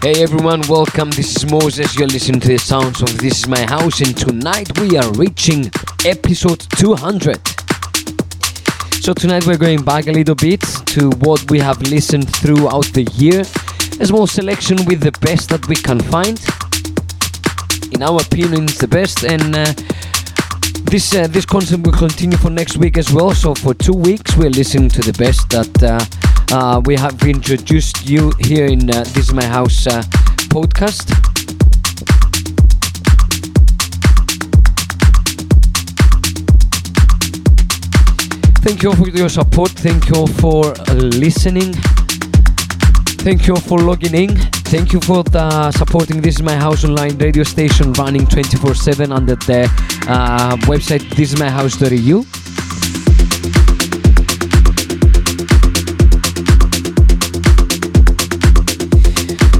Hey everyone, welcome. This is Moses. You're listening to the sounds of This Is My House, and tonight we are reaching episode 200. So, tonight we're going back a little bit to what we have listened throughout the year. A small selection with the best that we can find. In our opinion, it's the best, and uh, this uh, this concept will continue for next week as well. So, for two weeks, we're listening to the best that. Uh, uh, we have introduced you here in uh, This Is My House uh, podcast. Thank you all for your support. Thank you all for listening. Thank you all for logging in. Thank you for the supporting This Is My House online radio station running 24 7 under the uh, website thisismyhouse.eu.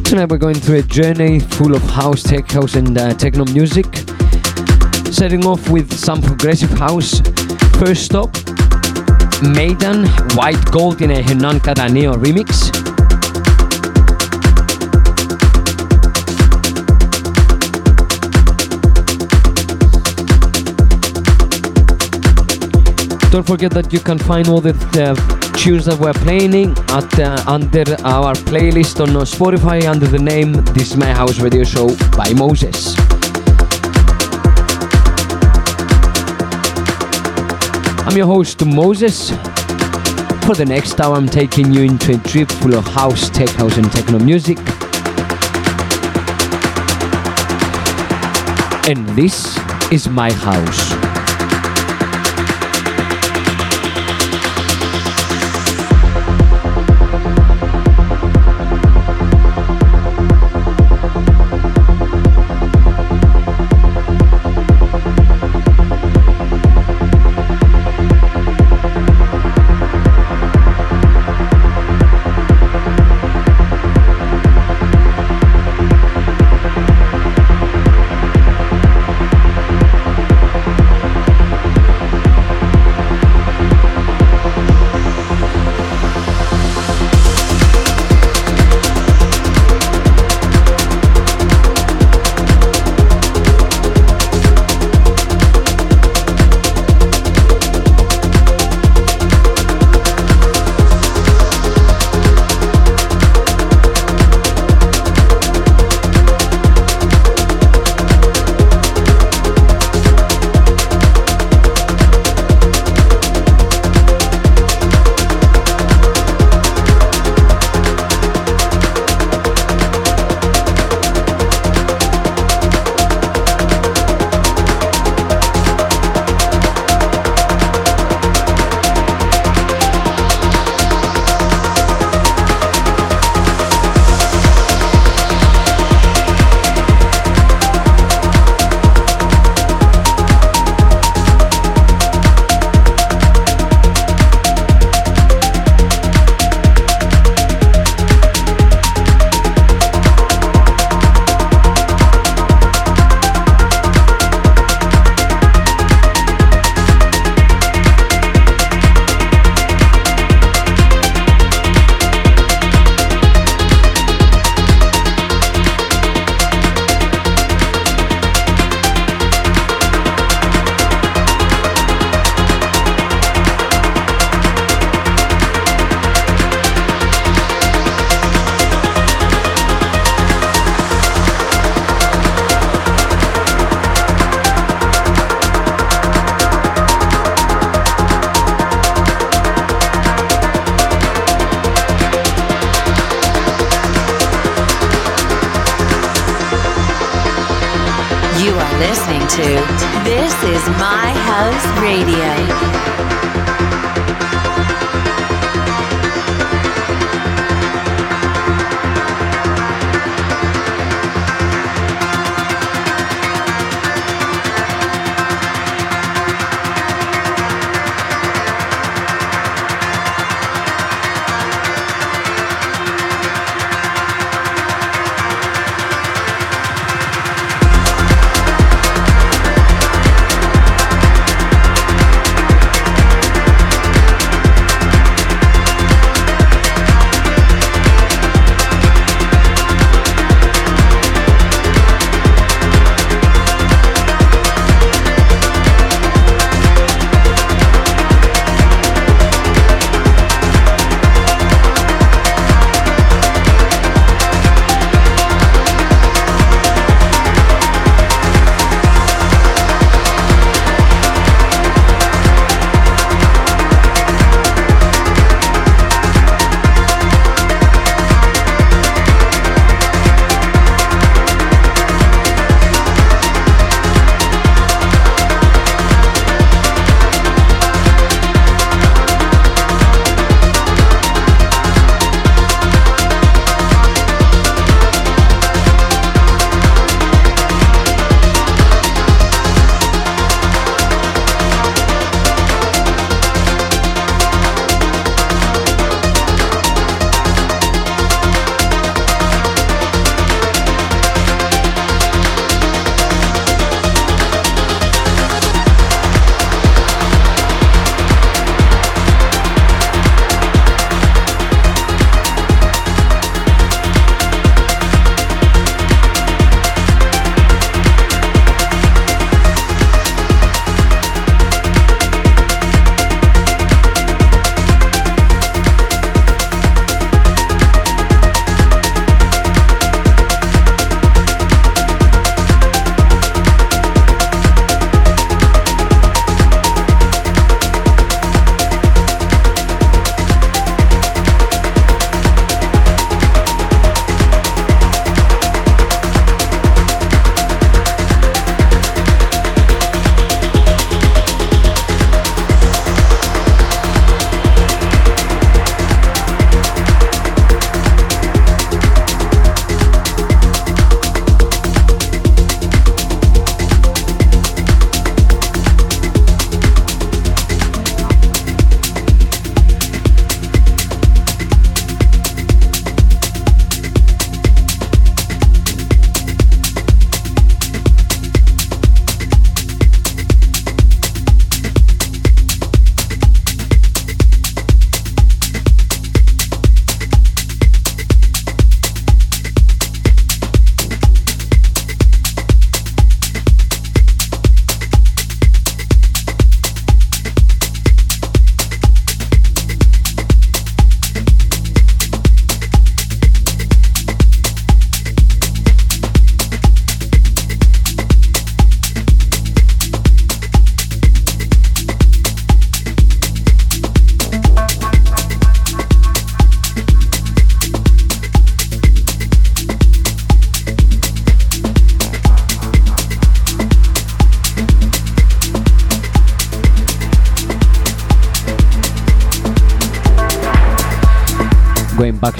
Tonight we're going through a journey full of house, tech house, and uh, techno music. Setting off with some progressive house. First stop, Maiden, White Gold in a Hernan Cattaneo remix. Don't forget that you can find all the uh, tunes that we're playing at uh, under our playlist on uh, Spotify under the name This Is My House Radio Show by Moses. I'm your host Moses. For the next hour, I'm taking you into a trip full of house, tech house, and techno music. And this is my house.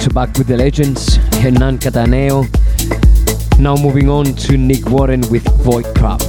To back with the legends, Hernan Cattaneo. Now moving on to Nick Warren with Voidcraft. listening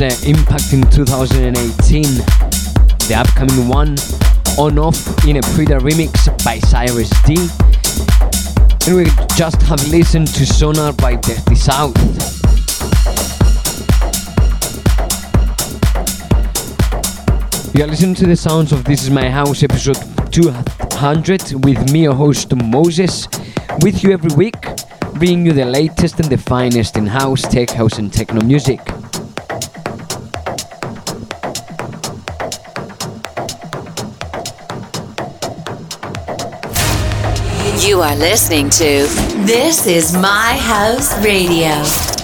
uh, impact in 2018. The upcoming one, On Off in a Prida remix by Cyrus D. And we just have listened to Sonar by Dirty South. You are listening to the sounds of This Is My House episode 200 with me, your host Moses, with you every week, bringing you the latest and the finest in house, tech house, and techno music. You are listening to This is My House Radio.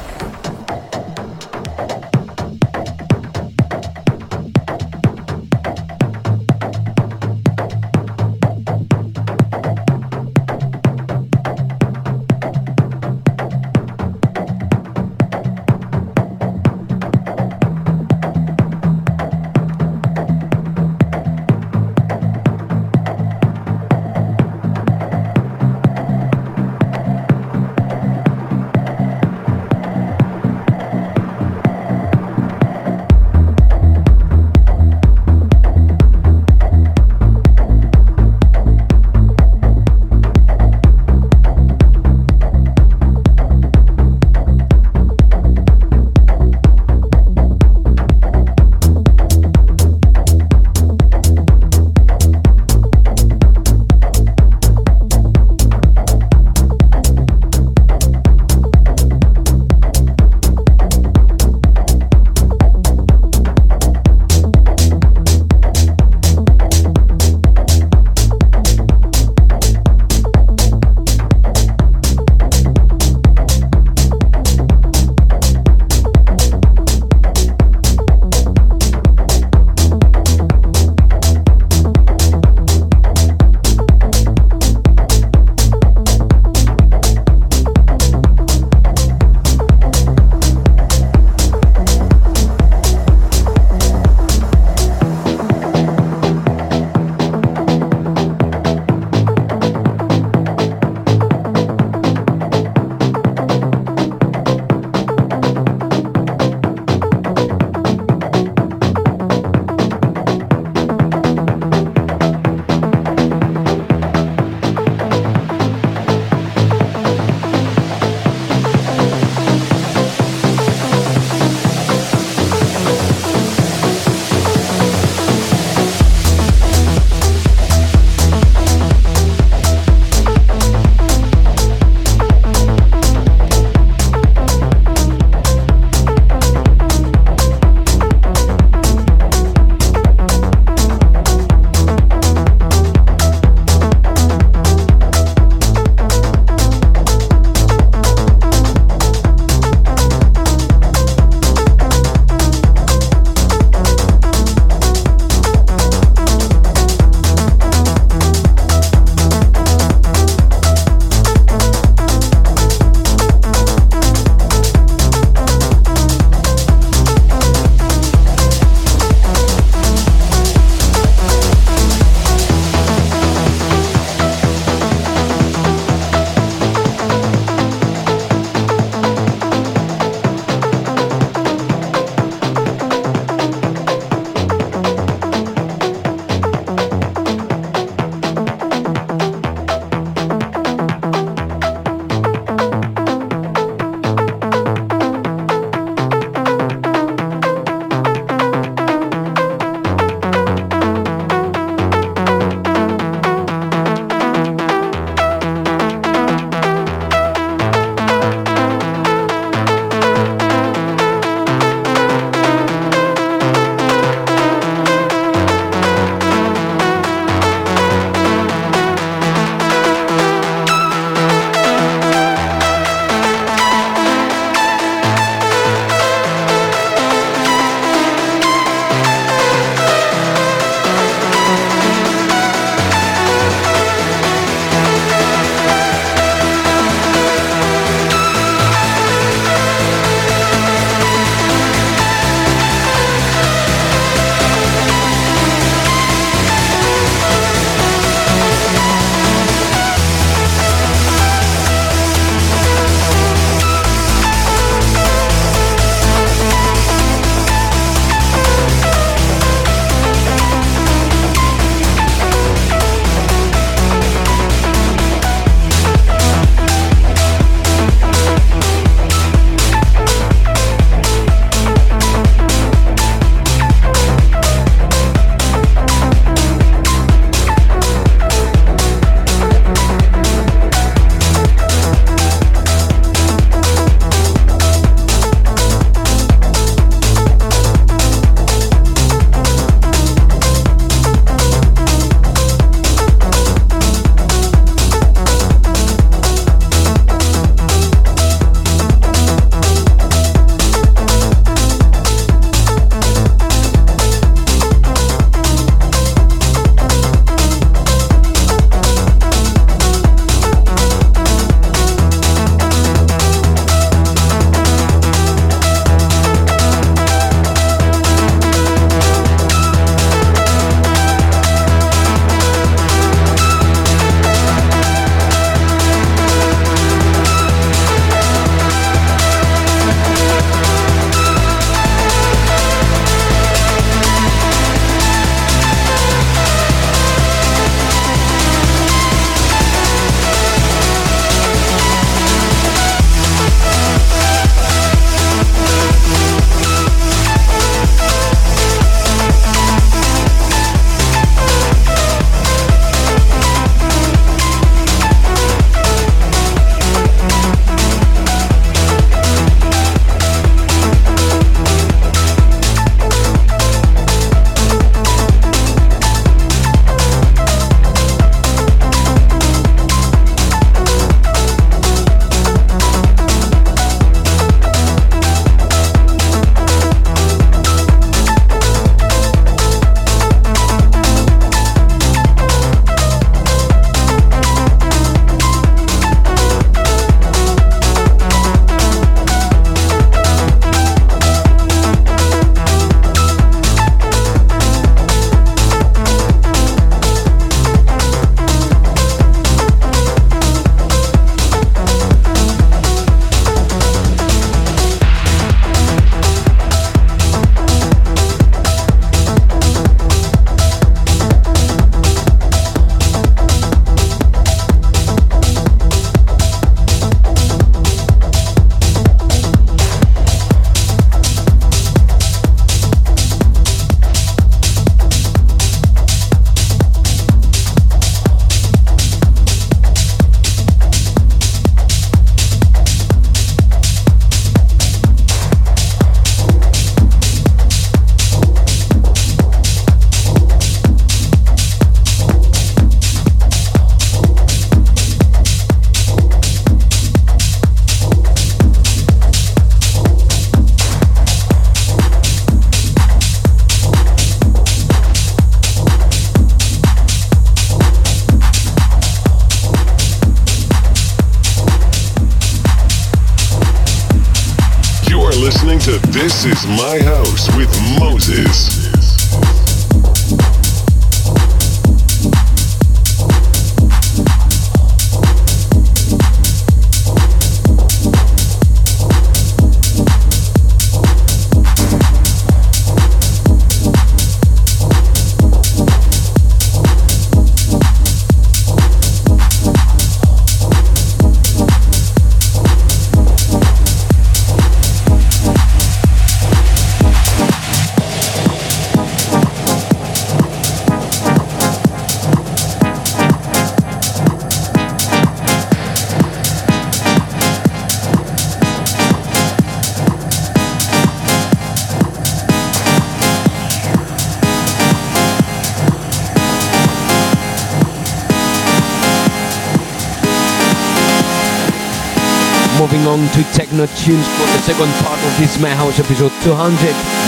Moving on to techno tunes for the second part of this My House episode 200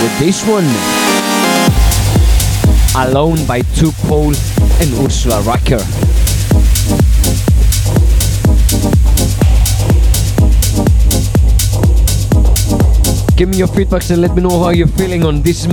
with this one. Alone by Two Pole and Ursula Rucker. Give me your feedbacks and let me know how you're feeling on This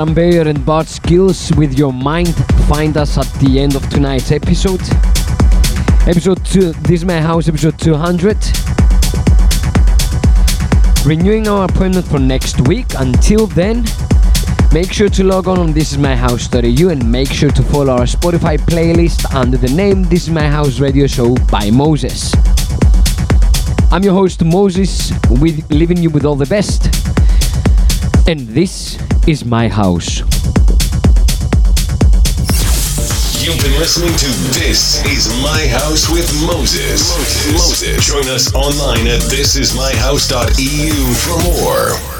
Adam Beyer and Bart Skills with your mind. Find us at the end of tonight's episode. Episode 2, this is my house, episode 200. Renewing our appointment for next week. Until then, make sure to log on on thisismyhouse.eu and make sure to follow our Spotify playlist under the name This Is My House Radio Show by Moses. I'm your host Moses, with leaving you with all the best. And this is my house. You've been listening to This Is My House with Moses. Moses. Moses. Join us online at thisismyhouse.eu for more.